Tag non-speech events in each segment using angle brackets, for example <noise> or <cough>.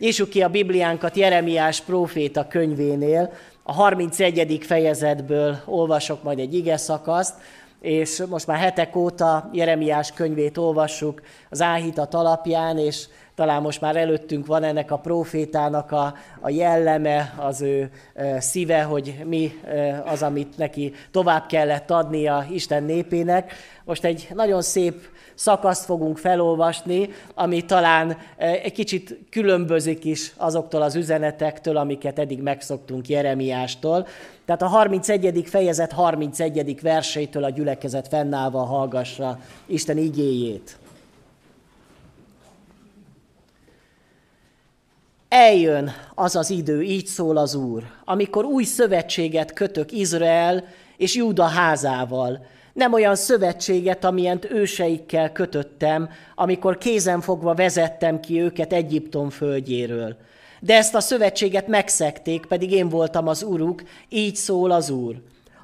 Nyissuk ki a Bibliánkat Jeremiás próféta könyvénél, a 31. fejezetből olvasok majd egy ige szakaszt, és most már hetek óta Jeremiás könyvét olvassuk az áhítat alapján, és talán most már előttünk van ennek a profétának a, a jelleme, az ő e, szíve, hogy mi e, az, amit neki tovább kellett adnia Isten népének. Most egy nagyon szép szakaszt fogunk felolvasni, ami talán egy kicsit különbözik is azoktól az üzenetektől, amiket eddig megszoktunk Jeremiástól. Tehát a 31. fejezet 31. versétől a gyülekezet fennállva hallgassa Isten igéjét. Eljön az az idő, így szól az Úr, amikor új szövetséget kötök Izrael és Júda házával, nem olyan szövetséget, amilyent őseikkel kötöttem, amikor kézen fogva vezettem ki őket Egyiptom földjéről. De ezt a szövetséget megszekték, pedig én voltam az uruk, így szól az úr.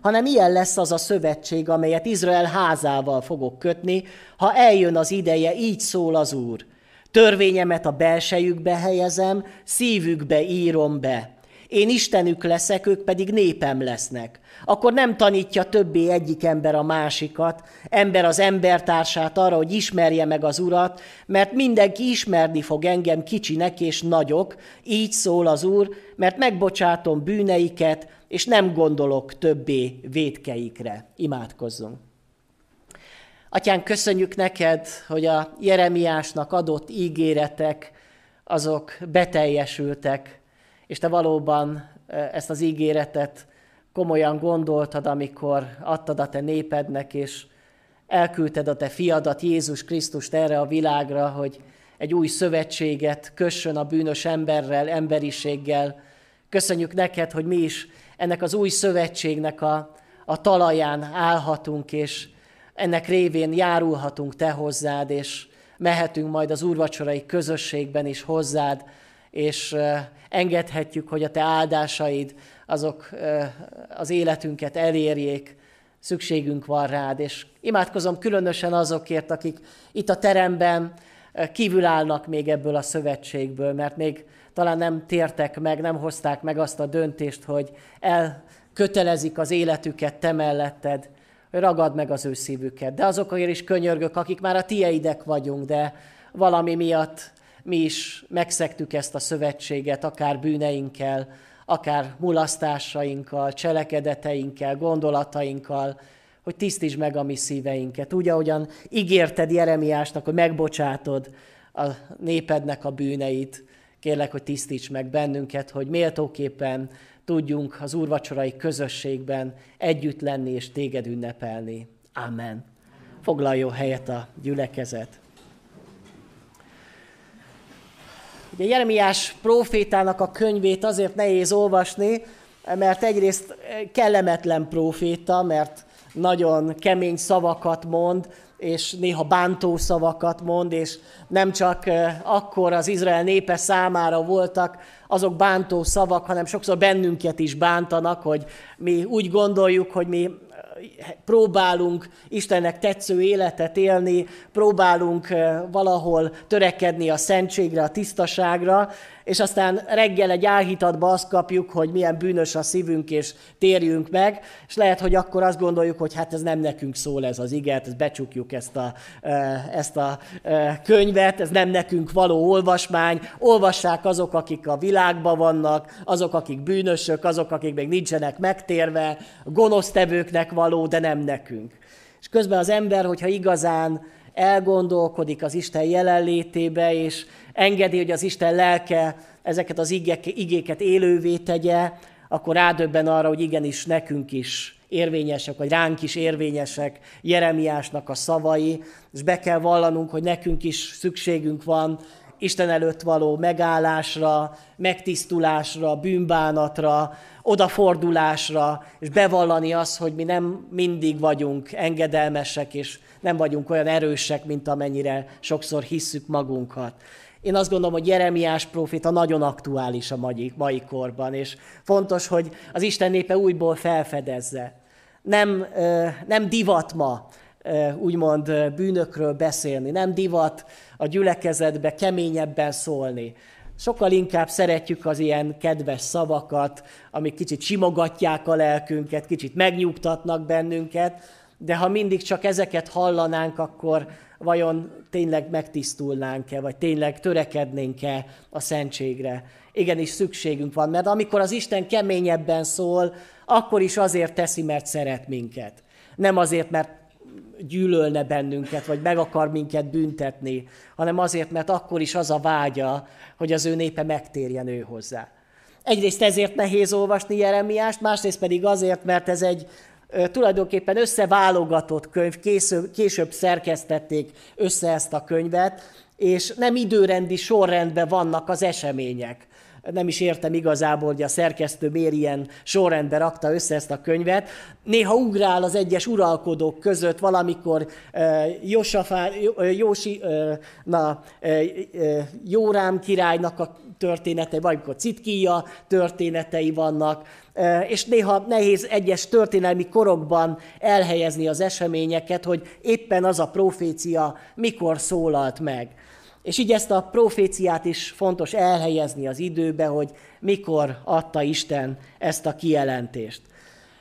Hanem ilyen lesz az a szövetség, amelyet Izrael házával fogok kötni, ha eljön az ideje, így szól az úr. Törvényemet a belsejükbe helyezem, szívükbe írom be. Én Istenük leszek, ők pedig népem lesznek akkor nem tanítja többé egyik ember a másikat, ember az embertársát arra, hogy ismerje meg az Urat, mert mindenki ismerni fog engem kicsinek és nagyok, így szól az Úr, mert megbocsátom bűneiket, és nem gondolok többé védkeikre. Imádkozzunk. Atyán, köszönjük neked, hogy a Jeremiásnak adott ígéretek, azok beteljesültek, és te valóban e, ezt az ígéretet komolyan gondoltad, amikor adtad a te népednek, és elküldted a te fiadat, Jézus Krisztust erre a világra, hogy egy új szövetséget kössön a bűnös emberrel, emberiséggel. Köszönjük neked, hogy mi is ennek az új szövetségnek a, a talaján állhatunk, és ennek révén járulhatunk te hozzád, és mehetünk majd az úrvacsorai közösségben is hozzád, és engedhetjük, hogy a te áldásaid azok az életünket elérjék, szükségünk van rád, és imádkozom különösen azokért, akik itt a teremben kívül állnak még ebből a szövetségből, mert még talán nem tértek meg, nem hozták meg azt a döntést, hogy elkötelezik az életüket te melletted, ragad meg az ő szívüket. De azokért is könyörgök, akik már a tieidek vagyunk, de valami miatt mi is megszektük ezt a szövetséget, akár bűneinkkel, akár mulasztásainkkal, cselekedeteinkkel, gondolatainkkal, hogy tisztítsd meg a mi szíveinket. Úgy, ahogyan ígérted Jeremiásnak, hogy megbocsátod a népednek a bűneit, kérlek, hogy tisztíts meg bennünket, hogy méltóképpen tudjunk az úrvacsorai közösségben együtt lenni és téged ünnepelni. Amen. Foglaljon helyet a gyülekezet. Ugye Jeremiás profétának a könyvét azért nehéz olvasni, mert egyrészt kellemetlen proféta, mert nagyon kemény szavakat mond, és néha bántó szavakat mond, és nem csak eh, akkor az Izrael népe számára voltak azok bántó szavak, hanem sokszor bennünket is bántanak, hogy mi úgy gondoljuk, hogy mi próbálunk Istennek tetsző életet élni, próbálunk valahol törekedni a szentségre, a tisztaságra, és aztán reggel egy áhítatba azt kapjuk, hogy milyen bűnös a szívünk, és térjünk meg, és lehet, hogy akkor azt gondoljuk, hogy hát ez nem nekünk szól ez az iget, ezt becsukjuk ezt a, ezt a könyvet, ez nem nekünk való olvasmány, olvassák azok, akik a világban vannak, azok, akik bűnösök, azok, akik még nincsenek megtérve, gonosztevőknek való, de nem nekünk. És közben az ember, hogyha igazán elgondolkodik az Isten jelenlétébe, és engedi, hogy az Isten lelke ezeket az igéket élővé tegye, akkor rádöbben arra, hogy igenis nekünk is érvényesek, vagy ránk is érvényesek Jeremiásnak a szavai, és be kell vallanunk, hogy nekünk is szükségünk van Isten előtt való megállásra, megtisztulásra, bűnbánatra, odafordulásra, és bevallani azt, hogy mi nem mindig vagyunk engedelmesek, és nem vagyunk olyan erősek, mint amennyire sokszor hisszük magunkat. Én azt gondolom, hogy Jeremiás proféta nagyon aktuális a mai, mai korban, és fontos, hogy az Isten népe újból felfedezze. Nem, nem divat ma úgymond bűnökről beszélni, nem divat a gyülekezetbe keményebben szólni. Sokkal inkább szeretjük az ilyen kedves szavakat, amik kicsit simogatják a lelkünket, kicsit megnyugtatnak bennünket, de ha mindig csak ezeket hallanánk, akkor vajon tényleg megtisztulnánk-e, vagy tényleg törekednénk-e a szentségre. Igenis szükségünk van, mert amikor az Isten keményebben szól, akkor is azért teszi, mert szeret minket. Nem azért, mert gyűlölne bennünket, vagy meg akar minket büntetni, hanem azért, mert akkor is az a vágya, hogy az ő népe megtérjen ő hozzá. Egyrészt ezért nehéz olvasni Jeremiást, másrészt pedig azért, mert ez egy tulajdonképpen összeválogatott könyv, később, később szerkesztették össze ezt a könyvet, és nem időrendi sorrendben vannak az események nem is értem igazából, hogy a szerkesztő miért ilyen sorrendbe rakta össze ezt a könyvet. Néha ugrál az egyes uralkodók között, valamikor uh, Josafá, Jórám királynak a történetei, valamikor Citkija történetei vannak, és néha nehéz egyes történelmi korokban elhelyezni az eseményeket, hogy éppen az a profécia mikor szólalt meg. És így ezt a proféciát is fontos elhelyezni az időbe, hogy mikor adta Isten ezt a kijelentést.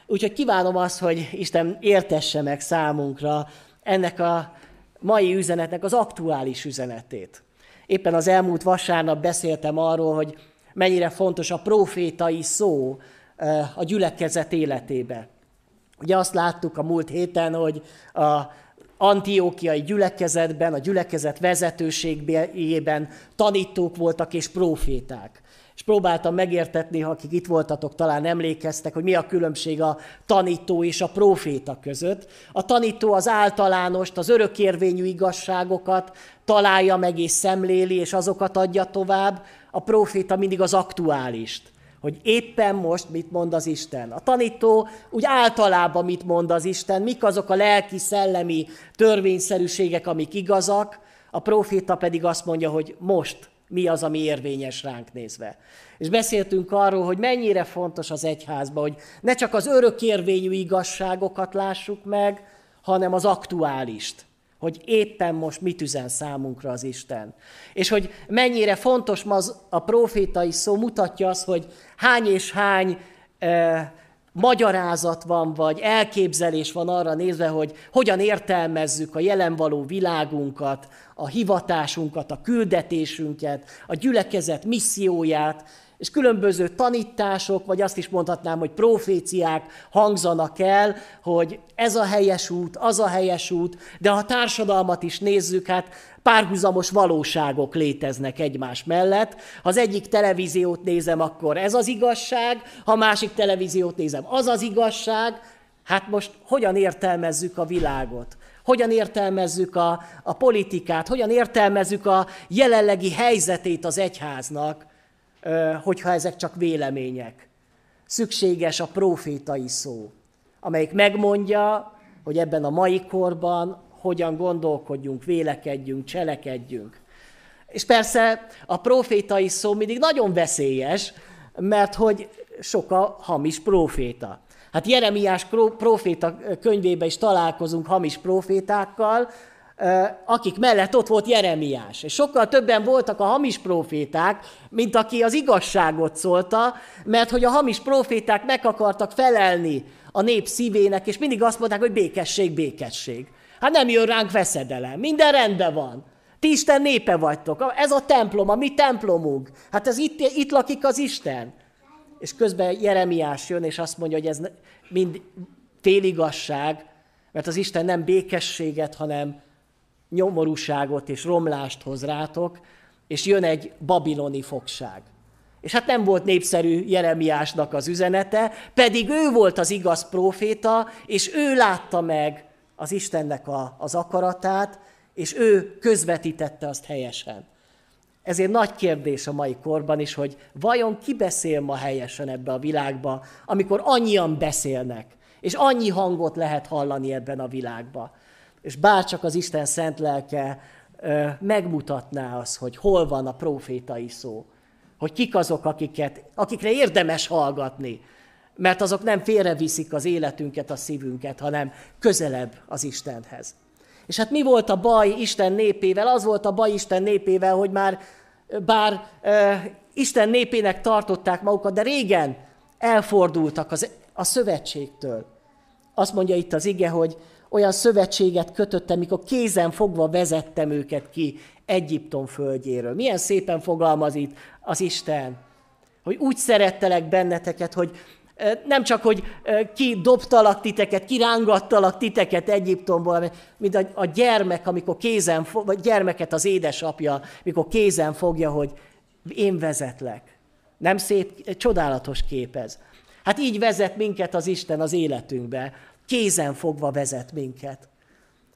Úgyhogy kívánom azt, hogy Isten értesse meg számunkra ennek a mai üzenetnek az aktuális üzenetét. Éppen az elmúlt vasárnap beszéltem arról, hogy mennyire fontos a profétai szó a gyülekezet életébe. Ugye azt láttuk a múlt héten, hogy a antiókiai gyülekezetben, a gyülekezet vezetőségében tanítók voltak és proféták. És próbáltam megértetni, ha akik itt voltatok, talán emlékeztek, hogy mi a különbség a tanító és a proféta között. A tanító az általánost, az örökérvényű igazságokat találja meg és szemléli, és azokat adja tovább. A proféta mindig az aktuálist hogy éppen most mit mond az Isten. A tanító úgy általában mit mond az Isten, mik azok a lelki-szellemi törvényszerűségek, amik igazak, a proféta pedig azt mondja, hogy most mi az, ami érvényes ránk nézve. És beszéltünk arról, hogy mennyire fontos az egyházban, hogy ne csak az örökérvényű igazságokat lássuk meg, hanem az aktuálist hogy éppen most mit üzen számunkra az Isten. És hogy mennyire fontos ma az, a profétai szó mutatja azt, hogy hány és hány e, magyarázat van, vagy elképzelés van arra nézve, hogy hogyan értelmezzük a jelen való világunkat, a hivatásunkat, a küldetésünket, a gyülekezet misszióját, és különböző tanítások, vagy azt is mondhatnám, hogy proféciák hangzanak el, hogy ez a helyes út, az a helyes út, de ha a társadalmat is nézzük, hát párhuzamos valóságok léteznek egymás mellett. Ha az egyik televíziót nézem, akkor ez az igazság, ha a másik televíziót nézem, az az igazság. Hát most hogyan értelmezzük a világot? Hogyan értelmezzük a, a politikát? Hogyan értelmezzük a jelenlegi helyzetét az egyháznak? Hogyha ezek csak vélemények. Szükséges a profétai szó, amelyik megmondja, hogy ebben a mai korban hogyan gondolkodjunk, vélekedjünk, cselekedjünk. És persze a profétai szó mindig nagyon veszélyes, mert hogy sok a hamis proféta. Hát Jeremiás proféta könyvében is találkozunk hamis profétákkal, akik mellett ott volt Jeremiás. És sokkal többen voltak a hamis proféták, mint aki az igazságot szólta, mert hogy a hamis proféták meg akartak felelni a nép szívének, és mindig azt mondták, hogy békesség, békesség. Hát nem jön ránk veszedelem, minden rendben van. Ti Isten népe vagytok, ez a templom, a mi templomunk. Hát ez itt, itt lakik az Isten. És közben Jeremiás jön, és azt mondja, hogy ez mind féligasság, mert az Isten nem békességet, hanem nyomorúságot és romlást hoz rátok, és jön egy babiloni fogság. És hát nem volt népszerű Jeremiásnak az üzenete, pedig ő volt az igaz próféta, és ő látta meg az Istennek a, az akaratát, és ő közvetítette azt helyesen. Ezért nagy kérdés a mai korban is, hogy vajon ki beszél ma helyesen ebbe a világba, amikor annyian beszélnek, és annyi hangot lehet hallani ebben a világban. És bárcsak az Isten szent lelke megmutatná azt, hogy hol van a profétai szó, hogy kik azok, akiket, akikre érdemes hallgatni, mert azok nem félreviszik az életünket, a szívünket, hanem közelebb az Istenhez. És hát mi volt a baj Isten népével? Az volt a baj Isten népével, hogy már bár e, Isten népének tartották magukat, de régen elfordultak az, a szövetségtől. Azt mondja itt az ige, hogy olyan szövetséget kötöttem, mikor kézen fogva vezettem őket ki Egyiptom földjéről. Milyen szépen fogalmaz itt az Isten, hogy úgy szerettelek benneteket, hogy nem csak, hogy ki dobtalak titeket, kirángattalak titeket Egyiptomból, mint a, a gyermek, amikor kézen, vagy gyermeket az édesapja, mikor kézen fogja, hogy én vezetlek. Nem szép, csodálatos kép ez. Hát így vezet minket az Isten az életünkbe, kézen fogva vezet minket.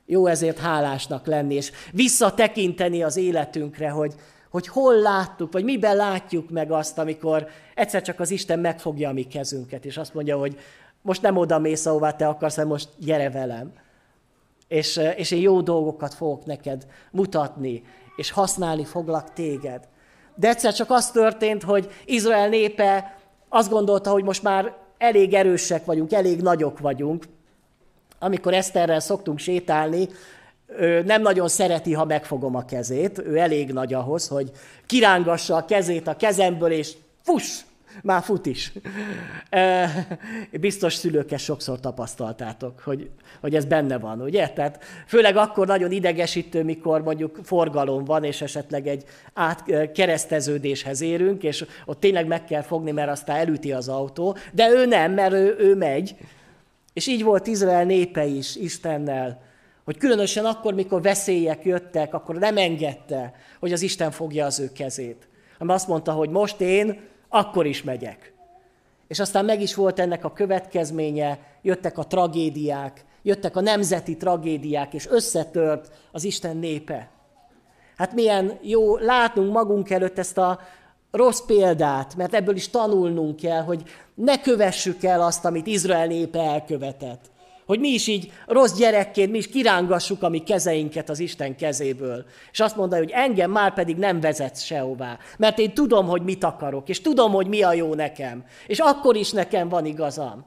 Jó ezért hálásnak lenni, és visszatekinteni az életünkre, hogy, hogy hol láttuk, vagy miben látjuk meg azt, amikor egyszer csak az Isten megfogja a mi kezünket, és azt mondja, hogy most nem oda mész, ahová te akarsz, hanem most gyere velem. És, és én jó dolgokat fogok neked mutatni, és használni foglak téged. De egyszer csak az történt, hogy Izrael népe azt gondolta, hogy most már elég erősek vagyunk, elég nagyok vagyunk. Amikor Eszterrel szoktunk sétálni, ő nem nagyon szereti, ha megfogom a kezét. Ő elég nagy ahhoz, hogy kirángassa a kezét a kezemből, és fuss, már fut is. Biztos szülők ezt sokszor tapasztaltátok, hogy, hogy ez benne van, ugye? Tehát főleg akkor nagyon idegesítő, mikor mondjuk forgalom van, és esetleg egy átkereszteződéshez érünk, és ott tényleg meg kell fogni, mert aztán elüti az autó, de ő nem, mert ő, ő megy. És így volt Izrael népe is Istennel hogy különösen akkor, mikor veszélyek jöttek, akkor nem engedte, hogy az Isten fogja az ő kezét. Hanem azt mondta, hogy most én akkor is megyek. És aztán meg is volt ennek a következménye, jöttek a tragédiák, jöttek a nemzeti tragédiák, és összetört az Isten népe. Hát milyen jó látnunk magunk előtt ezt a rossz példát, mert ebből is tanulnunk kell, hogy ne kövessük el azt, amit Izrael népe elkövetett. Hogy mi is így rossz gyerekként, mi is kirángassuk a mi kezeinket az Isten kezéből. És azt mondja, hogy engem már pedig nem vezet sehová. Mert én tudom, hogy mit akarok, és tudom, hogy mi a jó nekem. És akkor is nekem van igazam.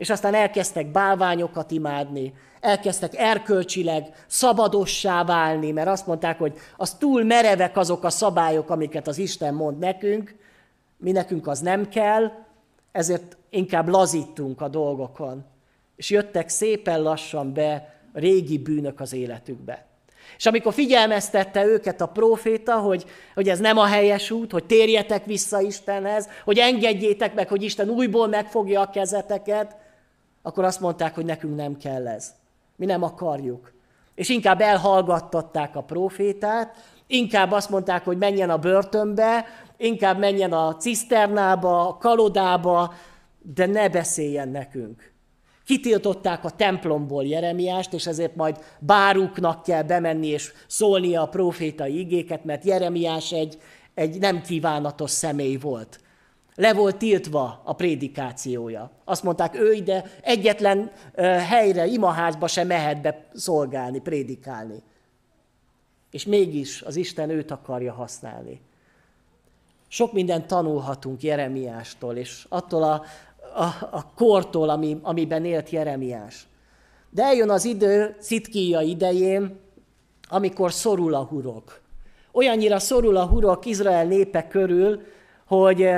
És aztán elkezdtek bálványokat imádni, elkezdtek erkölcsileg szabadossá válni, mert azt mondták, hogy az túl merevek azok a szabályok, amiket az Isten mond nekünk, mi nekünk az nem kell, ezért inkább lazítunk a dolgokon és jöttek szépen lassan be régi bűnök az életükbe. És amikor figyelmeztette őket a próféta, hogy, hogy ez nem a helyes út, hogy térjetek vissza Istenhez, hogy engedjétek meg, hogy Isten újból megfogja a kezeteket, akkor azt mondták, hogy nekünk nem kell ez. Mi nem akarjuk. És inkább elhallgattatták a profétát, inkább azt mondták, hogy menjen a börtönbe, inkább menjen a ciszternába, a kalodába, de ne beszéljen nekünk. Kitiltották a templomból Jeremiást, és ezért majd báruknak kell bemenni és szólnia a profétai igéket, mert Jeremiás egy, egy nem kívánatos személy volt. Le volt tiltva a prédikációja. Azt mondták, ő ide egyetlen helyre, imaházba sem mehet be szolgálni, prédikálni. És mégis az Isten őt akarja használni. Sok mindent tanulhatunk Jeremiástól, és attól a, a, a kortól, ami, amiben élt Jeremiás. De eljön az idő, Citkíja idején, amikor szorul a hurok. Olyannyira szorul a hurok Izrael népe körül, hogy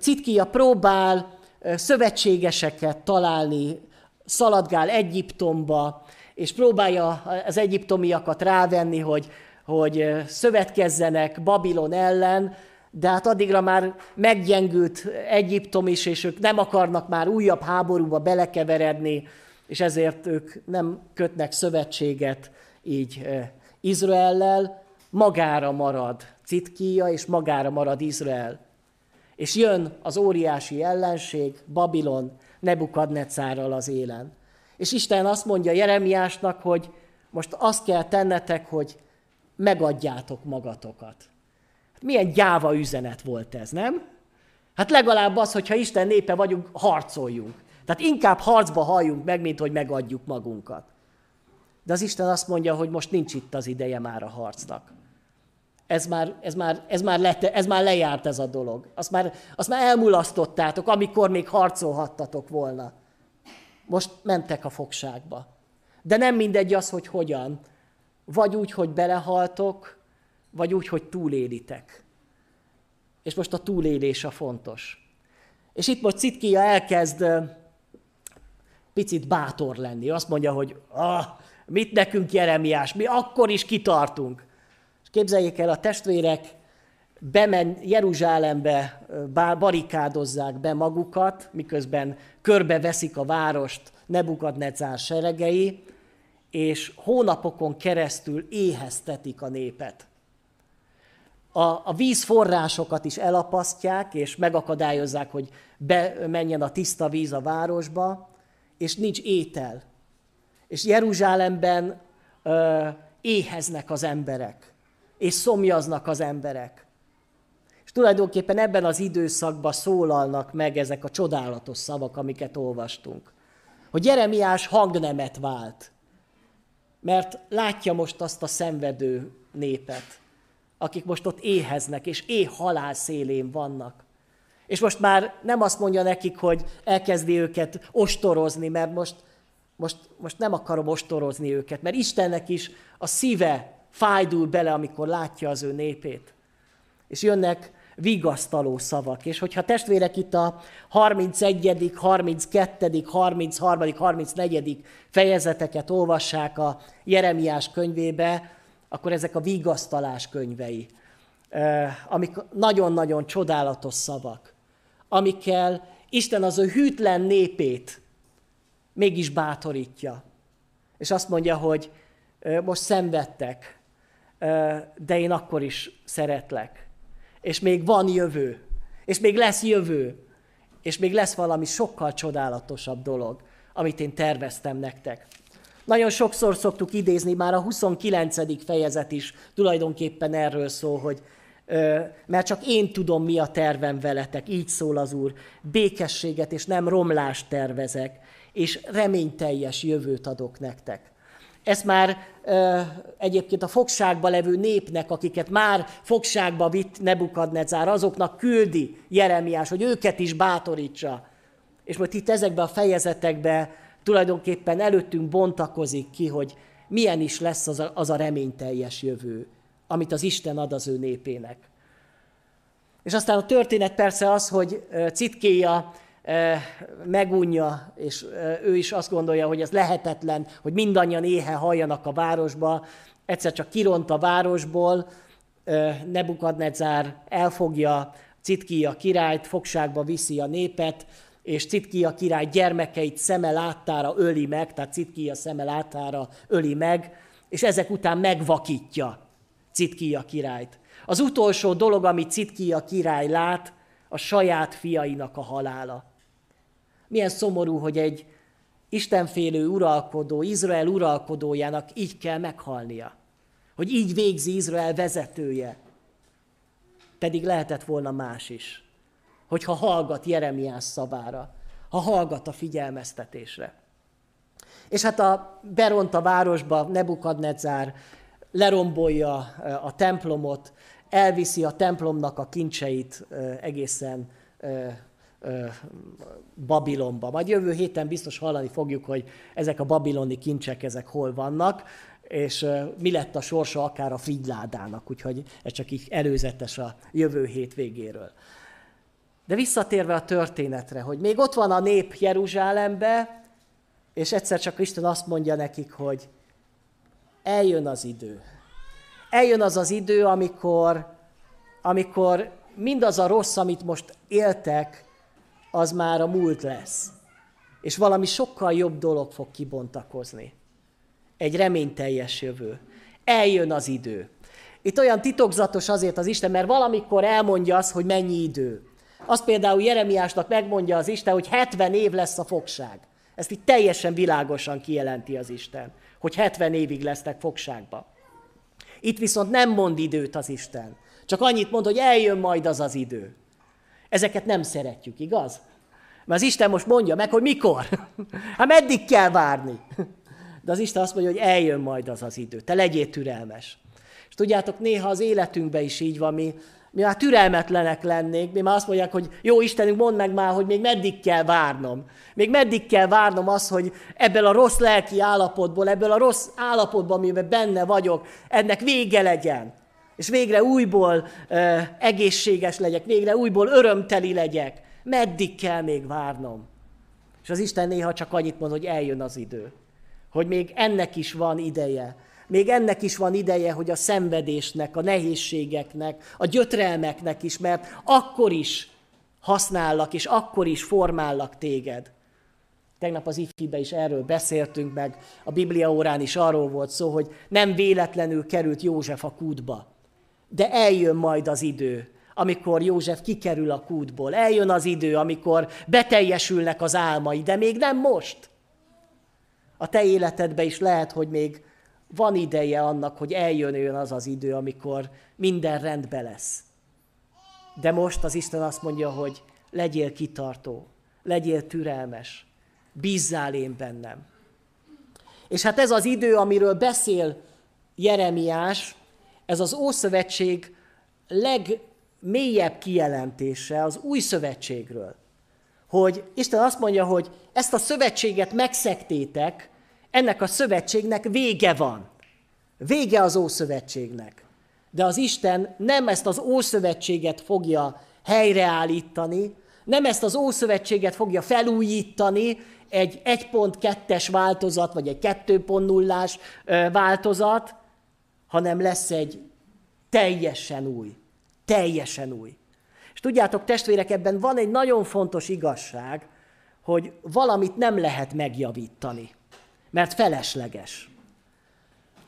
Citkíja próbál szövetségeseket találni, szaladgál Egyiptomba, és próbálja az egyiptomiakat rávenni, hogy, hogy szövetkezzenek Babilon ellen, de hát addigra már meggyengült Egyiptom is, és ők nem akarnak már újabb háborúba belekeveredni, és ezért ők nem kötnek szövetséget így Izraellel, magára marad Citkíja, és magára marad Izrael. És jön az óriási ellenség, Babilon, Nebukadnecárral az élen. És Isten azt mondja Jeremiásnak, hogy most azt kell tennetek, hogy megadjátok magatokat. Milyen gyáva üzenet volt ez, nem? Hát legalább az, hogyha Isten népe vagyunk, harcoljunk. Tehát inkább harcba halljunk meg, mint hogy megadjuk magunkat. De az Isten azt mondja, hogy most nincs itt az ideje már a harcnak. Ez már, ez már, ez már, lete, ez már lejárt ez a dolog. Azt már, azt már elmulasztottátok, amikor még harcolhattatok volna. Most mentek a fogságba. De nem mindegy az, hogy hogyan. Vagy úgy, hogy belehaltok, vagy úgy, hogy túlélitek. és most a túlélés a fontos. És itt most Citkia elkezd picit bátor lenni. Azt mondja, hogy ah, mit nekünk Jeremiás, mi akkor is kitartunk. Képzeljék el, a testvérek bemen Jeruzsálembe, barikádozzák be magukat, miközben körbeveszik a várost Nebukadnecár seregei, és hónapokon keresztül éheztetik a népet. A, a vízforrásokat is elapasztják, és megakadályozzák, hogy bemenjen a tiszta víz a városba, és nincs étel. És Jeruzsálemben ö, éheznek az emberek, és szomjaznak az emberek. És tulajdonképpen ebben az időszakban szólalnak meg ezek a csodálatos szavak, amiket olvastunk. Hogy Jeremiás hangnemet vált, mert látja most azt a szenvedő népet, akik most ott éheznek, és éh halál szélén vannak. És most már nem azt mondja nekik, hogy elkezdi őket ostorozni, mert most, most, most nem akarom ostorozni őket, mert Istennek is a szíve fájdul bele, amikor látja az ő népét. És jönnek vigasztaló szavak. És hogyha testvérek itt a 31., 32., 33., 34. fejezeteket olvassák a Jeremiás könyvébe, akkor ezek a vigasztalás könyvei, amik nagyon-nagyon csodálatos szavak, amikkel Isten az ő hűtlen népét mégis bátorítja. És azt mondja, hogy most szenvedtek, de én akkor is szeretlek és még van jövő, és még lesz jövő, és még lesz valami sokkal csodálatosabb dolog, amit én terveztem nektek. Nagyon sokszor szoktuk idézni, már a 29. fejezet is tulajdonképpen erről szól, hogy mert csak én tudom, mi a tervem veletek, így szól az Úr, békességet és nem romlást tervezek, és reményteljes jövőt adok nektek. Ezt már egyébként a fogságba levő népnek, akiket már fogságba vitt Nebukadnezár, azoknak küldi Jeremiás, hogy őket is bátorítsa. És most itt ezekben a fejezetekben tulajdonképpen előttünk bontakozik ki, hogy milyen is lesz az a, az a reményteljes jövő, amit az Isten ad az ő népének. És aztán a történet persze az, hogy Citkéja megunja, és ő is azt gondolja, hogy ez lehetetlen, hogy mindannyian éhe halljanak a városba, egyszer csak kiront a városból, Nebukadnezár elfogja Citkia királyt, fogságba viszi a népet, és Citkia király gyermekeit szeme láttára öli meg, tehát Citkia szeme láttára öli meg, és ezek után megvakítja Citkia királyt. Az utolsó dolog, amit Citkia király lát, a saját fiainak a halála. Milyen szomorú, hogy egy istenfélő uralkodó, Izrael uralkodójának így kell meghalnia. Hogy így végzi Izrael vezetője. Pedig lehetett volna más is. Hogyha hallgat Jeremiás szavára, ha hallgat a figyelmeztetésre. És hát a beront a városba Nebukadnezár lerombolja a templomot, elviszi a templomnak a kincseit egészen Babilonba. Majd jövő héten biztos hallani fogjuk, hogy ezek a babiloni kincsek, ezek hol vannak, és mi lett a sorsa akár a frigyládának, úgyhogy ez csak így előzetes a jövő hét végéről. De visszatérve a történetre, hogy még ott van a nép Jeruzsálembe, és egyszer csak Isten azt mondja nekik, hogy eljön az idő. Eljön az az idő, amikor, amikor mindaz a rossz, amit most éltek, az már a múlt lesz. És valami sokkal jobb dolog fog kibontakozni. Egy reményteljes jövő. Eljön az idő. Itt olyan titokzatos azért az Isten, mert valamikor elmondja azt, hogy mennyi idő. Azt például Jeremiásnak megmondja az Isten, hogy 70 év lesz a fogság. Ezt itt teljesen világosan kijelenti az Isten, hogy 70 évig lesznek fogságba. Itt viszont nem mond időt az Isten. Csak annyit mond, hogy eljön majd az az idő. Ezeket nem szeretjük, igaz? Mert az Isten most mondja meg, hogy mikor. <laughs> Hát meddig kell várni? <laughs> De az Isten azt mondja, hogy eljön majd az az idő. Te legyél türelmes. És tudjátok, néha az életünkben is így van, mi, mi már türelmetlenek lennénk, mi már azt mondják, hogy jó Istenünk, mondd meg már, hogy még meddig kell várnom. Még meddig kell várnom az, hogy ebből a rossz lelki állapotból, ebből a rossz állapotból, amiben benne vagyok, ennek vége legyen. És végre újból ö, egészséges legyek, végre újból örömteli legyek. Meddig kell még várnom? És az Isten néha csak annyit mond, hogy eljön az idő. Hogy még ennek is van ideje. Még ennek is van ideje, hogy a szenvedésnek, a nehézségeknek, a gyötrelmeknek is, mert akkor is használlak, és akkor is formállak téged. Tegnap az ifjébe is erről beszéltünk, meg a Biblia órán is arról volt szó, hogy nem véletlenül került József a kútba. De eljön majd az idő, amikor József kikerül a kútból. Eljön az idő, amikor beteljesülnek az álmai, de még nem most. A te életedben is lehet, hogy még van ideje annak, hogy eljön az az idő, amikor minden rendbe lesz. De most az Isten azt mondja, hogy legyél kitartó, legyél türelmes, bízzál én bennem. És hát ez az idő, amiről beszél Jeremiás, ez az Ószövetség legmélyebb kijelentése az új szövetségről. Hogy Isten azt mondja, hogy ezt a szövetséget megszektétek, ennek a szövetségnek vége van. Vége az Ószövetségnek. De az Isten nem ezt az Ószövetséget fogja helyreállítani, nem ezt az Ószövetséget fogja felújítani, egy 1.2-es változat, vagy egy 2.0-ás változat, hanem lesz egy teljesen új, teljesen új. És tudjátok, testvérek, ebben van egy nagyon fontos igazság, hogy valamit nem lehet megjavítani, mert felesleges.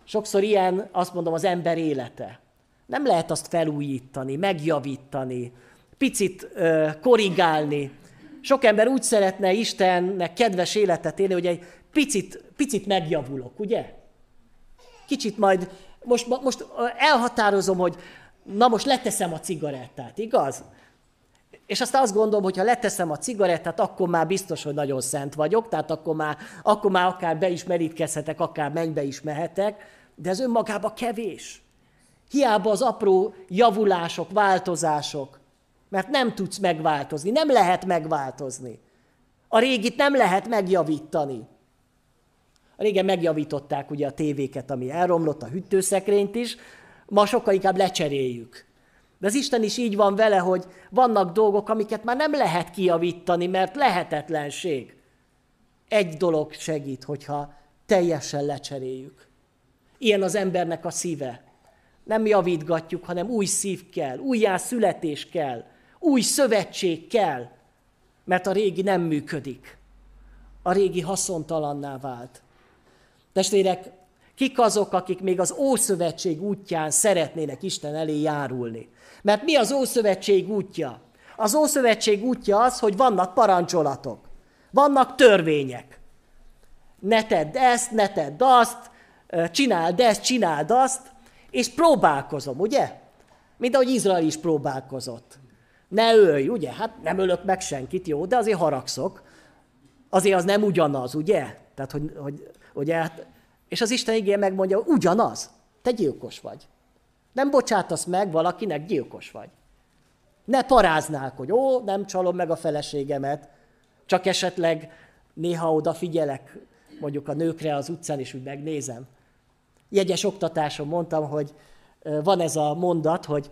Sokszor ilyen, azt mondom, az ember élete. Nem lehet azt felújítani, megjavítani, picit ö, korrigálni. Sok ember úgy szeretne Istennek kedves életet élni, hogy egy picit, picit megjavulok, ugye? Kicsit majd, most, most elhatározom, hogy na most leteszem a cigarettát, igaz? És aztán azt gondolom, hogy ha leteszem a cigarettát, akkor már biztos, hogy nagyon szent vagyok, tehát akkor már, akkor már akár be is merítkezhetek, akár mennybe is mehetek, de ez önmagában kevés. Hiába az apró javulások, változások, mert nem tudsz megváltozni, nem lehet megváltozni. A régit nem lehet megjavítani. Régen megjavították ugye a tévéket, ami elromlott, a hűtőszekrényt is, ma sokkal inkább lecseréljük. De az Isten is így van vele, hogy vannak dolgok, amiket már nem lehet kijavítani, mert lehetetlenség. Egy dolog segít, hogyha teljesen lecseréljük. Ilyen az embernek a szíve. Nem javítgatjuk, hanem új szív kell, újjászületés kell, új szövetség kell, mert a régi nem működik. A régi haszontalanná vált. Testvérek, kik azok, akik még az Ószövetség útján szeretnének Isten elé járulni? Mert mi az Ószövetség útja? Az Ószövetség útja az, hogy vannak parancsolatok, vannak törvények. Ne tedd ezt, ne tedd azt, csináld ezt, csináld azt, és próbálkozom, ugye? Mint ahogy Izrael is próbálkozott. Ne ölj, ugye? Hát nem ölök meg senkit, jó, de azért haragszok. Azért az nem ugyanaz, ugye? Tehát, hogy, hogy ugye, hát, és az Isten igény megmondja, ugyanaz. Te gyilkos vagy. Nem bocsátasz meg valakinek, gyilkos vagy. Ne paráznák, hogy ó, nem csalom meg a feleségemet, csak esetleg néha odafigyelek mondjuk a nőkre az utcán, és úgy megnézem. Jegyes oktatáson mondtam, hogy van ez a mondat, hogy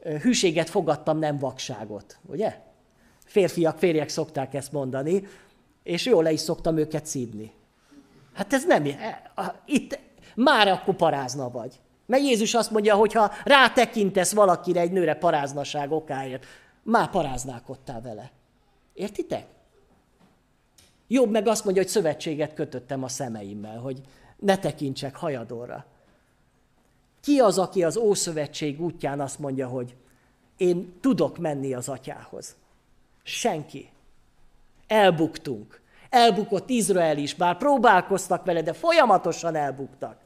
hűséget fogadtam, nem vakságot, ugye? Férfiak, férjek szokták ezt mondani, és jól le is szoktam őket szídni. Hát ez nem, itt már akkor parázna vagy. Mert Jézus azt mondja, hogy ha rátekintesz valakire egy nőre paráznaság okáért, már paráználkodtál vele. Értitek? Jobb meg azt mondja, hogy szövetséget kötöttem a szemeimmel, hogy ne tekintsek hajadóra. Ki az, aki az Ószövetség útján azt mondja, hogy én tudok menni az atyához? Senki. Elbuktunk. Elbukott Izrael is, bár próbálkoztak vele, de folyamatosan elbuktak.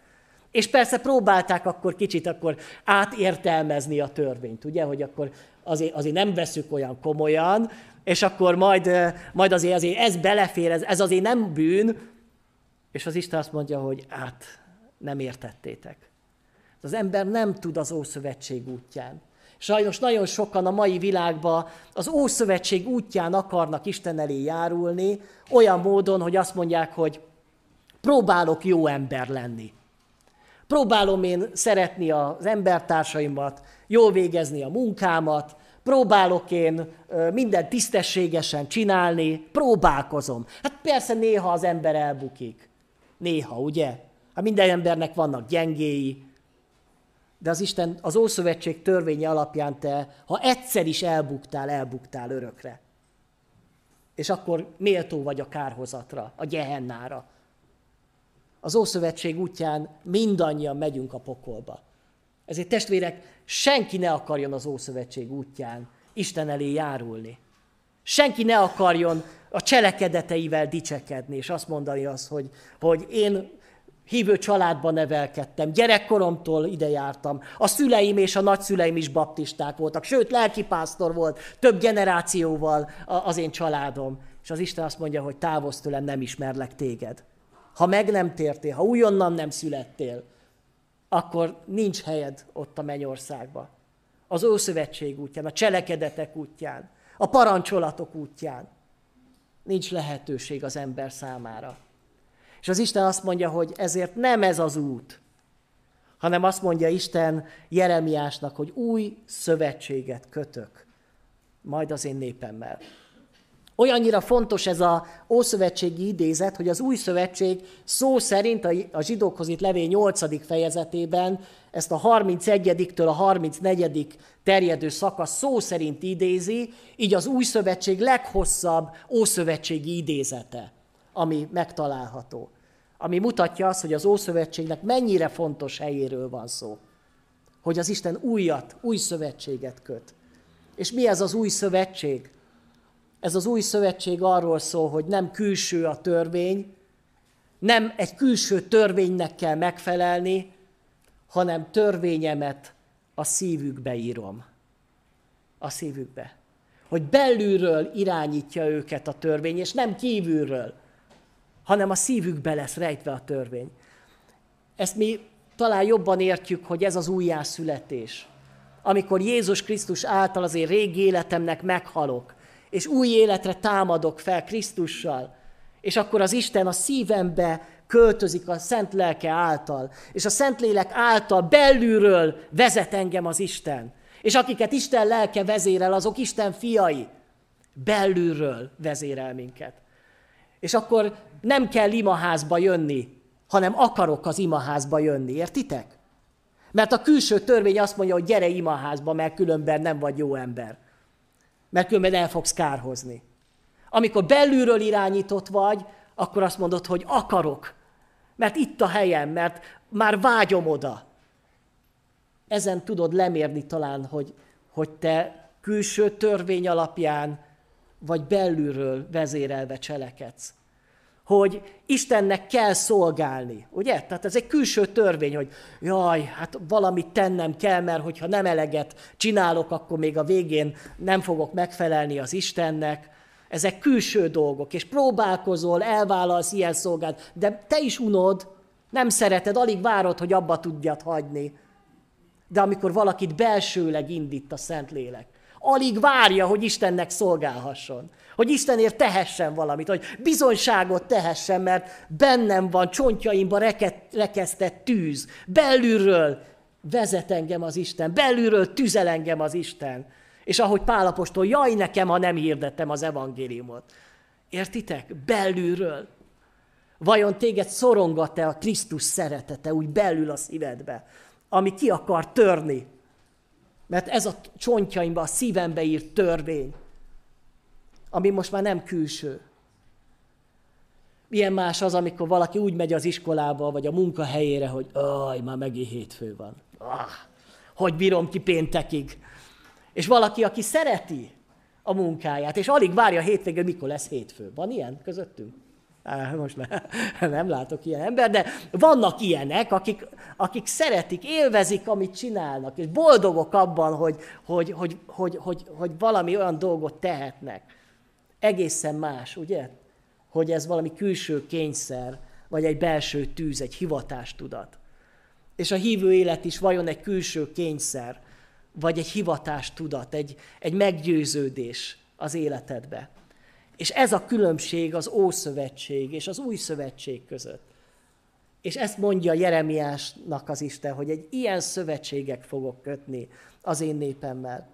És persze próbálták akkor kicsit akkor átértelmezni a törvényt, ugye, hogy akkor azért, azért nem veszük olyan komolyan, és akkor majd, majd azért, azért ez belefér, ez, ez azért nem bűn, és az Isten azt mondja, hogy át nem értettétek. Az ember nem tud az Ószövetség útján. Sajnos nagyon sokan a mai világban az Ószövetség útján akarnak Isten elé járulni, olyan módon, hogy azt mondják, hogy próbálok jó ember lenni. próbálom én szeretni az embertársaimat, jól végezni a munkámat, próbálok én minden tisztességesen csinálni, próbálkozom. Hát persze néha az ember elbukik. Néha, ugye? Hát minden embernek vannak gyengéi, de az Isten, az Ószövetség törvénye alapján te, ha egyszer is elbuktál, elbuktál örökre. És akkor méltó vagy a kárhozatra, a gyehennára. Az Ószövetség útján mindannyian megyünk a pokolba. Ezért testvérek, senki ne akarjon az Ószövetség útján Isten elé járulni. Senki ne akarjon a cselekedeteivel dicsekedni, és azt mondani azt, hogy, hogy én hívő családban nevelkedtem, gyerekkoromtól ide jártam, a szüleim és a nagyszüleim is baptisták voltak, sőt, lelkipásztor volt, több generációval az én családom. És az Isten azt mondja, hogy távozz tőlem, nem ismerlek téged. Ha meg nem tértél, ha újonnan nem születtél, akkor nincs helyed ott a mennyországba. Az Ószövetség útján, a cselekedetek útján, a parancsolatok útján. Nincs lehetőség az ember számára. És az Isten azt mondja, hogy ezért nem ez az út, hanem azt mondja Isten Jeremiásnak, hogy új szövetséget kötök majd az én népemmel. Olyannyira fontos ez a Ószövetségi idézet, hogy az új szövetség szó szerint a zsidókhoz itt levél 8. fejezetében ezt a 31-től a 34. terjedő szakasz szó szerint idézi, így az új szövetség leghosszabb ószövetségi idézete, ami megtalálható. Ami mutatja azt, hogy az Ószövetségnek mennyire fontos helyéről van szó. Hogy az Isten újat, új szövetséget köt. És mi ez az új szövetség? Ez az új szövetség arról szól, hogy nem külső a törvény, nem egy külső törvénynek kell megfelelni, hanem törvényemet a szívükbe írom. A szívükbe. Hogy belülről irányítja őket a törvény, és nem kívülről, hanem a szívükbe lesz rejtve a törvény. Ezt mi talán jobban értjük, hogy ez az újjászületés. Amikor Jézus Krisztus által az én régi életemnek meghalok, és új életre támadok fel Krisztussal, és akkor az Isten a szívembe költözik a Szent Lelke által, és a Szent Lélek által belülről vezet engem az Isten. És akiket Isten lelke vezérel, azok Isten fiai. Belülről vezérel minket. És akkor nem kell imaházba jönni, hanem akarok az imaházba jönni, értitek? Mert a külső törvény azt mondja, hogy gyere imaházba, mert különben nem vagy jó ember mert különben el fogsz kárhozni. Amikor belülről irányított vagy, akkor azt mondod, hogy akarok, mert itt a helyem, mert már vágyom oda. Ezen tudod lemérni talán, hogy, hogy te külső törvény alapján, vagy belülről vezérelve cselekedsz hogy Istennek kell szolgálni, ugye? Tehát ez egy külső törvény, hogy jaj, hát valamit tennem kell, mert hogyha nem eleget csinálok, akkor még a végén nem fogok megfelelni az Istennek. Ezek külső dolgok, és próbálkozol, elvállalsz ilyen szolgált, de te is unod, nem szereted, alig várod, hogy abba tudjad hagyni. De amikor valakit belsőleg indít a Szentlélek, alig várja, hogy Istennek szolgálhasson. Hogy Istenért tehessen valamit, hogy bizonyságot tehessen, mert bennem van csontjaimba reket, rekesztett tűz. Belülről vezet engem az Isten, belülről tüzel engem az Isten. És ahogy Pálapostól, jaj nekem, ha nem hirdettem az evangéliumot. Értitek? Belülről. Vajon téged szorongat-e a Krisztus szeretete úgy belül a szívedbe, ami ki akar törni? Mert ez a csontjaimba, a szívembe írt törvény ami most már nem külső. Milyen más az, amikor valaki úgy megy az iskolába, vagy a munkahelyére, hogy aj, már megint hétfő van. Ah, hogy bírom ki péntekig. És valaki, aki szereti a munkáját, és alig várja a hétvégén, mikor lesz hétfő. Van ilyen közöttünk? Most ne, <laughs> nem látok ilyen ember, de vannak ilyenek, akik, akik szeretik, élvezik, amit csinálnak, és boldogok abban, hogy, hogy, hogy, hogy, hogy, hogy valami olyan dolgot tehetnek egészen más, ugye? Hogy ez valami külső kényszer, vagy egy belső tűz, egy hivatástudat. És a hívő élet is vajon egy külső kényszer, vagy egy hivatástudat, egy, egy meggyőződés az életedbe. És ez a különbség az Ószövetség és az Új Szövetség között. És ezt mondja Jeremiásnak az Isten, hogy egy ilyen szövetségek fogok kötni az én népemmel.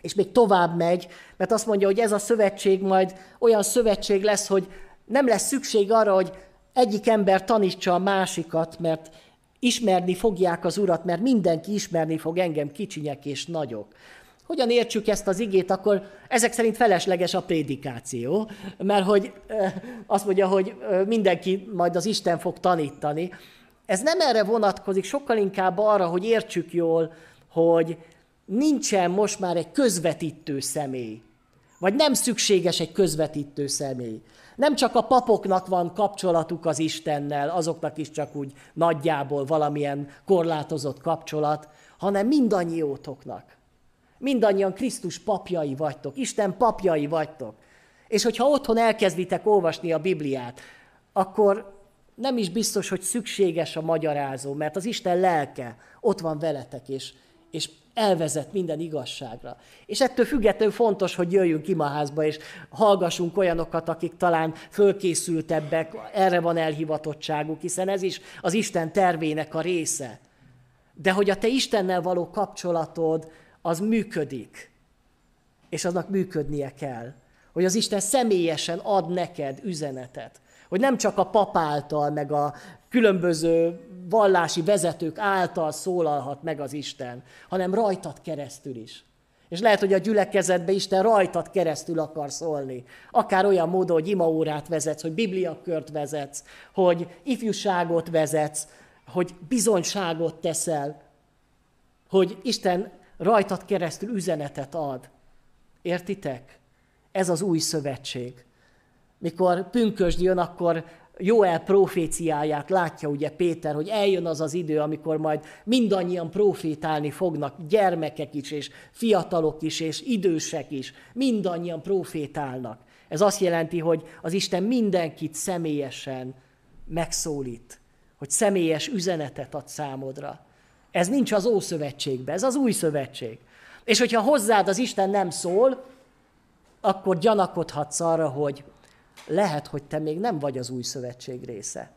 És még tovább megy, mert azt mondja, hogy ez a szövetség majd olyan szövetség lesz, hogy nem lesz szükség arra, hogy egyik ember tanítsa a másikat, mert ismerni fogják az Urat, mert mindenki ismerni fog engem, kicsinyek és nagyok. Hogyan értsük ezt az igét, akkor ezek szerint felesleges a prédikáció, mert hogy azt mondja, hogy mindenki majd az Isten fog tanítani. Ez nem erre vonatkozik, sokkal inkább arra, hogy értsük jól, hogy nincsen most már egy közvetítő személy, vagy nem szükséges egy közvetítő személy. Nem csak a papoknak van kapcsolatuk az Istennel, azoknak is csak úgy nagyjából valamilyen korlátozott kapcsolat, hanem mindannyiótoknak. Mindannyian Krisztus papjai vagytok, Isten papjai vagytok. És hogyha otthon elkezditek olvasni a Bibliát, akkor nem is biztos, hogy szükséges a magyarázó, mert az Isten lelke ott van veletek, és, és elvezet minden igazságra. És ettől függetlenül fontos, hogy jöjjünk imaházba, és hallgassunk olyanokat, akik talán fölkészültebbek, erre van elhivatottságuk, hiszen ez is az Isten tervének a része. De hogy a te Istennel való kapcsolatod az működik, és aznak működnie kell. Hogy az Isten személyesen ad neked üzenetet. Hogy nem csak a pap által, meg a különböző vallási vezetők által szólalhat meg az Isten, hanem rajtad keresztül is. És lehet, hogy a gyülekezetbe Isten rajtad keresztül akar szólni. Akár olyan módon, hogy imaórát vezetsz, hogy bibliakört vezetsz, hogy ifjúságot vezetsz, hogy bizonyságot teszel, hogy Isten rajtad keresztül üzenetet ad. Értitek? Ez az új szövetség. Mikor pünkösd jön, akkor Joel proféciáját látja ugye Péter, hogy eljön az az idő, amikor majd mindannyian profétálni fognak, gyermekek is, és fiatalok is, és idősek is, mindannyian profétálnak. Ez azt jelenti, hogy az Isten mindenkit személyesen megszólít, hogy személyes üzenetet ad számodra. Ez nincs az Ószövetségben, ez az Új Szövetség. És hogyha hozzád az Isten nem szól, akkor gyanakodhatsz arra, hogy lehet, hogy te még nem vagy az új szövetség része.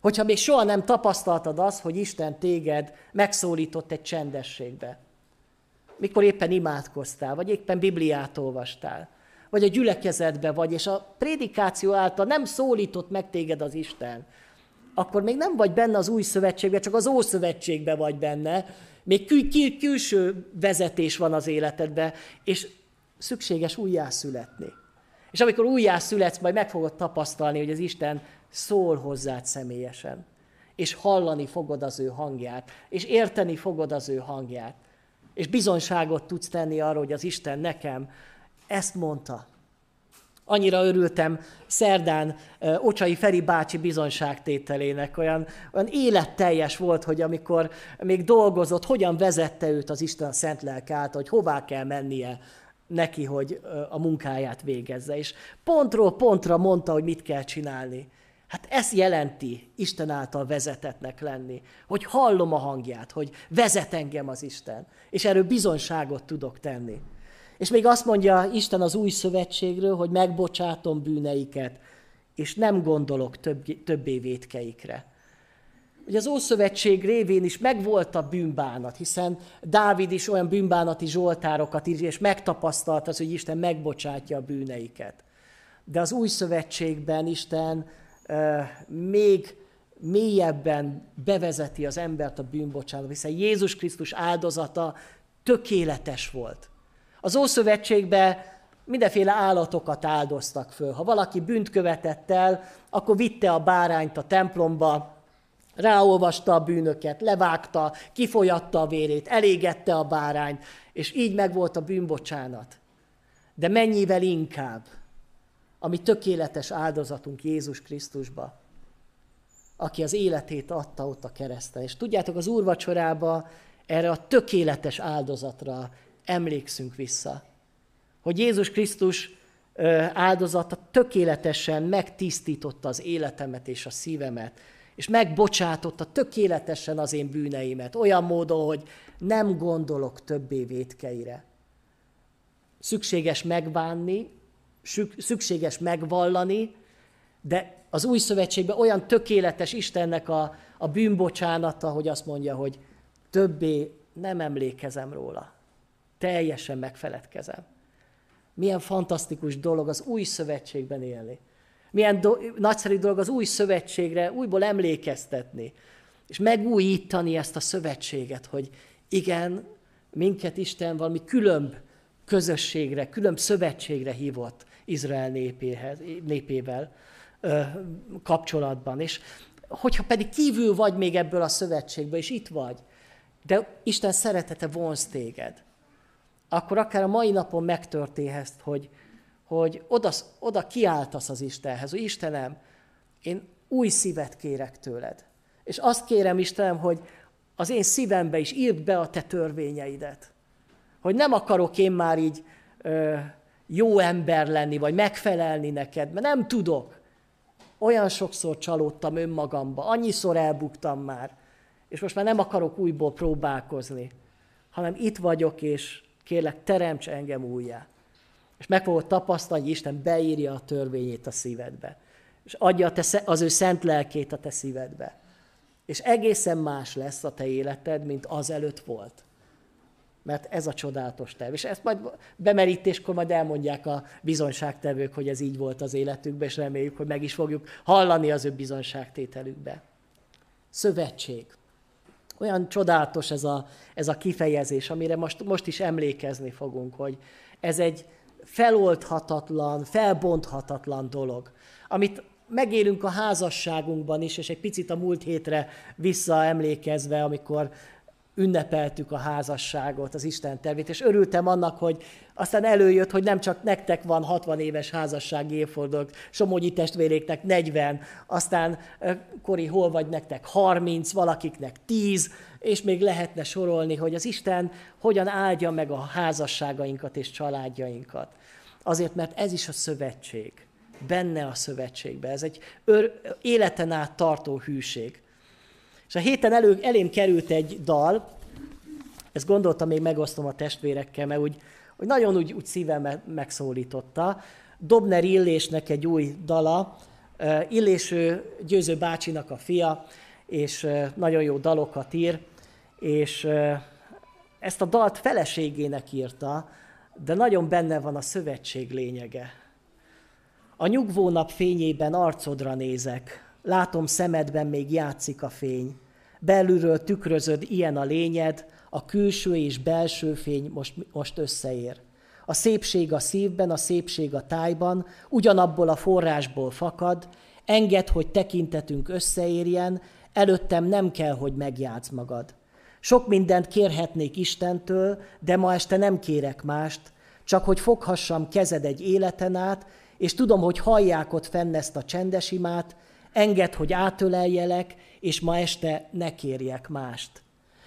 Hogyha még soha nem tapasztaltad azt, hogy Isten téged megszólított egy csendességbe, mikor éppen imádkoztál, vagy éppen Bibliát olvastál, vagy a gyülekezetbe vagy, és a prédikáció által nem szólított meg téged az Isten, akkor még nem vagy benne az új szövetségben, csak az ószövetségben vagy benne, még kül- kül- külső vezetés van az életedben, és szükséges újjászületni. És amikor újjá születsz, majd meg fogod tapasztalni, hogy az Isten szól hozzád személyesen. És hallani fogod az ő hangját, és érteni fogod az ő hangját. És bizonyságot tudsz tenni arról, hogy az Isten nekem ezt mondta. Annyira örültem szerdán Ocsai Feri bácsi bizonyságtételének, olyan, olyan életteljes volt, hogy amikor még dolgozott, hogyan vezette őt az Isten szent lelke által, hogy hová kell mennie, neki, hogy a munkáját végezze. És pontról pontra mondta, hogy mit kell csinálni. Hát ez jelenti Isten által vezetetnek lenni, hogy hallom a hangját, hogy vezet engem az Isten, és erről bizonyságot tudok tenni. És még azt mondja Isten az új szövetségről, hogy megbocsátom bűneiket, és nem gondolok több, többé vétkeikre. Ugye az Ószövetség révén is megvolt a bűnbánat, hiszen Dávid is olyan bűnbánati zsoltárokat ír, és megtapasztalt az, hogy Isten megbocsátja a bűneiket. De az Új Szövetségben Isten uh, még mélyebben bevezeti az embert a bűnbocsánat, hiszen Jézus Krisztus áldozata tökéletes volt. Az Ószövetségben mindenféle állatokat áldoztak föl. Ha valaki bűnt követett el, akkor vitte a bárányt a templomba, Ráolvasta a bűnöket, levágta, kifolyatta a vérét, elégette a bárányt, és így megvolt a bűnbocsánat. De mennyivel inkább, ami tökéletes áldozatunk Jézus Krisztusba, aki az életét adta ott a kereszten. És tudjátok, az úrvacsorába erre a tökéletes áldozatra emlékszünk vissza. Hogy Jézus Krisztus áldozata tökéletesen megtisztította az életemet és a szívemet, és megbocsátotta tökéletesen az én bűneimet, olyan módon, hogy nem gondolok többé vétkeire. Szükséges megbánni, szükséges megvallani, de Az új szövetségben olyan tökéletes Istennek a, a bűnbocsánata, hogy azt mondja, hogy többé nem emlékezem róla. Teljesen megfeledkezem. Milyen fantasztikus dolog az új szövetségben élni. Milyen do- nagyszerű dolog az új szövetségre újból emlékeztetni. És megújítani ezt a szövetséget, hogy igen, minket Isten valami különb közösségre, különb szövetségre hívott Izrael népéhez, népével ö, kapcsolatban. És hogyha pedig kívül vagy még ebből a szövetségből, és itt vagy, de Isten szeretete vonz téged, akkor akár a mai napon megtörténhet, hogy, hogy oda, oda kiáltasz az Istenhez, hogy Istenem, én új szívet kérek tőled. És azt kérem, Istenem, hogy az én szívembe is írd be a te törvényeidet. Hogy nem akarok én már így ö, jó ember lenni, vagy megfelelni neked, mert nem tudok. Olyan sokszor csalódtam önmagamba, annyiszor elbuktam már, és most már nem akarok újból próbálkozni, hanem itt vagyok, és kérlek, teremts engem újjá. És meg fogod tapasztalni, hogy Isten beírja a törvényét a szívedbe. És adja te, az ő szent lelkét a te szívedbe. És egészen más lesz a te életed, mint az előtt volt. Mert ez a csodálatos terv. És ezt majd bemerítéskor majd elmondják a bizonyságtevők, hogy ez így volt az életükben, és reméljük, hogy meg is fogjuk hallani az ő bizonyságtételükbe. Szövetség. Olyan csodálatos ez a, ez a kifejezés, amire most, most is emlékezni fogunk, hogy ez egy feloldhatatlan, felbonthatatlan dolog, amit megélünk a házasságunkban is, és egy picit a múlt hétre visszaemlékezve, amikor ünnepeltük a házasságot, az Isten tervét, és örültem annak, hogy aztán előjött, hogy nem csak nektek van 60 éves házassági évfordulók, Somogyi testvéréknek 40, aztán Kori, hol vagy nektek 30, valakiknek 10, és még lehetne sorolni, hogy az Isten hogyan áldja meg a házasságainkat és családjainkat. Azért, mert ez is a szövetség. Benne a szövetségbe. Ez egy ör, életen át tartó hűség. És a héten elő, elém került egy dal, ezt gondoltam, még megosztom a testvérekkel, mert úgy, hogy nagyon úgy, úgy szívem megszólította. Dobner Illésnek egy új dala, Illés ő Győző bácsinak a fia, és nagyon jó dalokat ír, és ezt a dalt feleségének írta, de nagyon benne van a szövetség lényege. A nyugvó nap fényében arcodra nézek, látom szemedben még játszik a fény. Belülről tükrözöd, ilyen a lényed, a külső és belső fény most, most összeér. A szépség a szívben, a szépség a tájban, ugyanabból a forrásból fakad, enged, hogy tekintetünk összeérjen, előttem nem kell, hogy megjátsz magad. Sok mindent kérhetnék Istentől, de ma este nem kérek mást, csak hogy foghassam kezed egy életen át, és tudom, hogy hallják ott fenn ezt a csendes imát, enged, hogy átöleljelek, és ma este ne kérjek mást.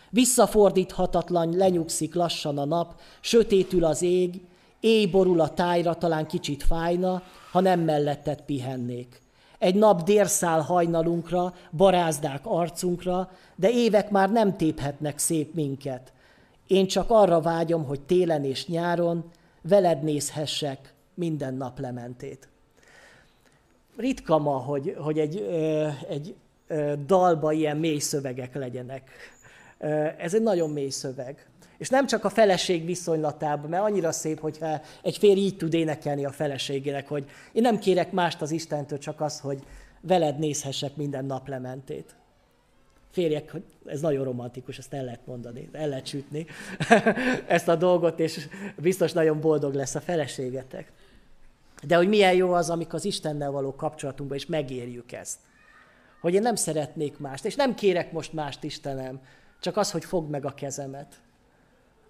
Visszafordíthatatlan lenyugszik lassan a nap, sötétül az ég, éj borul a tájra, talán kicsit fájna, ha nem melletted pihennék. Egy nap dérszál hajnalunkra, barázdák arcunkra, de évek már nem téphetnek szép minket. Én csak arra vágyom, hogy télen és nyáron veled nézhessek minden nap lementét. Ritka ma, hogy, hogy egy, egy dalba ilyen mély szövegek legyenek. Ez egy nagyon mély szöveg. És nem csak a feleség viszonylatában, mert annyira szép, hogyha egy férj így tud énekelni a feleségének, hogy én nem kérek mást az Istentől, csak az, hogy veled nézhessek minden naplementét. Férjek, ez nagyon romantikus, ezt el lehet mondani, el lehet sütni <laughs> ezt a dolgot, és biztos nagyon boldog lesz a feleségetek. De hogy milyen jó az, amikor az Istennel való kapcsolatunkban is megérjük ezt. Hogy én nem szeretnék mást, és nem kérek most mást Istenem, csak az, hogy fogd meg a kezemet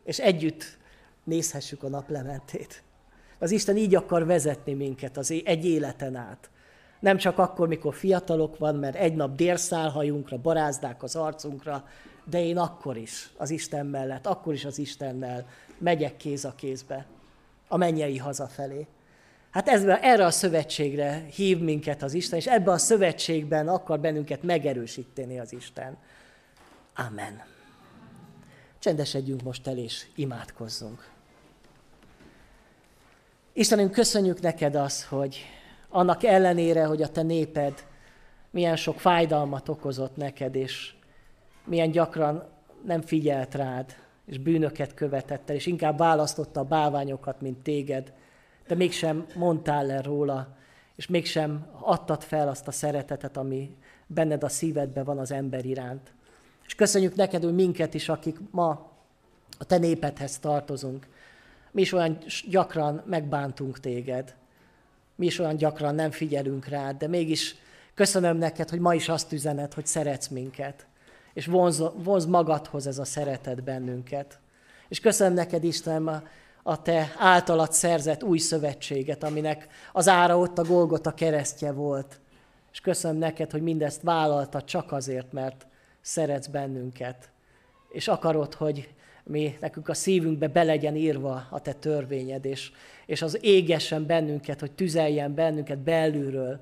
és együtt nézhessük a naplementét. Az Isten így akar vezetni minket az egy életen át. Nem csak akkor, mikor fiatalok van, mert egy nap dérszálhajunkra, barázdák az arcunkra, de én akkor is az Isten mellett, akkor is az Istennel megyek kéz a kézbe a mennyei hazafelé. Hát ez, erre a szövetségre hív minket az Isten, és ebbe a szövetségben akar bennünket megerősíteni az Isten. Amen. Csendesedjünk most el, és imádkozzunk. Istenünk, köszönjük neked azt, hogy, annak ellenére, hogy a te néped milyen sok fájdalmat okozott neked, és milyen gyakran nem figyelt rád, és bűnöket követett el, és inkább választotta a bálványokat, mint téged, de mégsem mondtál le róla, és mégsem adtad fel azt a szeretetet, ami benned a szívedben van az ember iránt. És köszönjük neked, hogy minket is, akik ma a te népedhez tartozunk. Mi is olyan gyakran megbántunk téged. Mi is olyan gyakran nem figyelünk rád, de mégis köszönöm neked, hogy ma is azt üzened, hogy szeretsz minket. És vonz, vonz magadhoz ez a szeretet bennünket. És köszönöm neked, Istenem, a, te általad szerzett új szövetséget, aminek az ára ott a Golgota keresztje volt. És köszönöm neked, hogy mindezt vállalta csak azért, mert szeretsz bennünket. És akarod, hogy mi nekünk a szívünkbe be legyen írva a te törvényed, és, és az égessen bennünket, hogy tüzeljen bennünket belülről,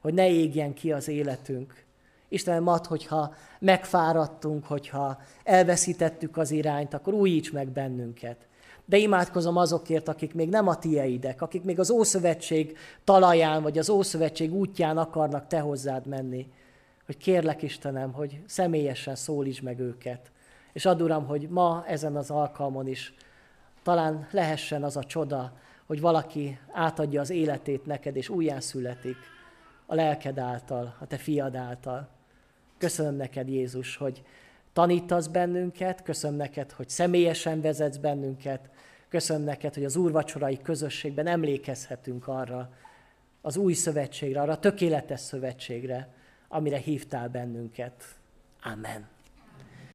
hogy ne égjen ki az életünk. Istenem, ad, hogyha megfáradtunk, hogyha elveszítettük az irányt, akkor újíts meg bennünket. De imádkozom azokért, akik még nem a tieidek, akik még az Ószövetség talaján, vagy az Ószövetség útján akarnak te hozzád menni. Hogy kérlek Istenem, hogy személyesen szólíts meg őket. És ad Uram, hogy ma ezen az alkalmon is talán lehessen az a csoda, hogy valaki átadja az életét neked, és újján születik a lelked által, a te fiad által. Köszönöm neked, Jézus, hogy tanítasz bennünket, köszönöm neked, hogy személyesen vezetsz bennünket, köszönöm neked, hogy az úrvacsorai közösségben emlékezhetünk arra, az új szövetségre, arra a tökéletes szövetségre, amire hívtál bennünket. Amen.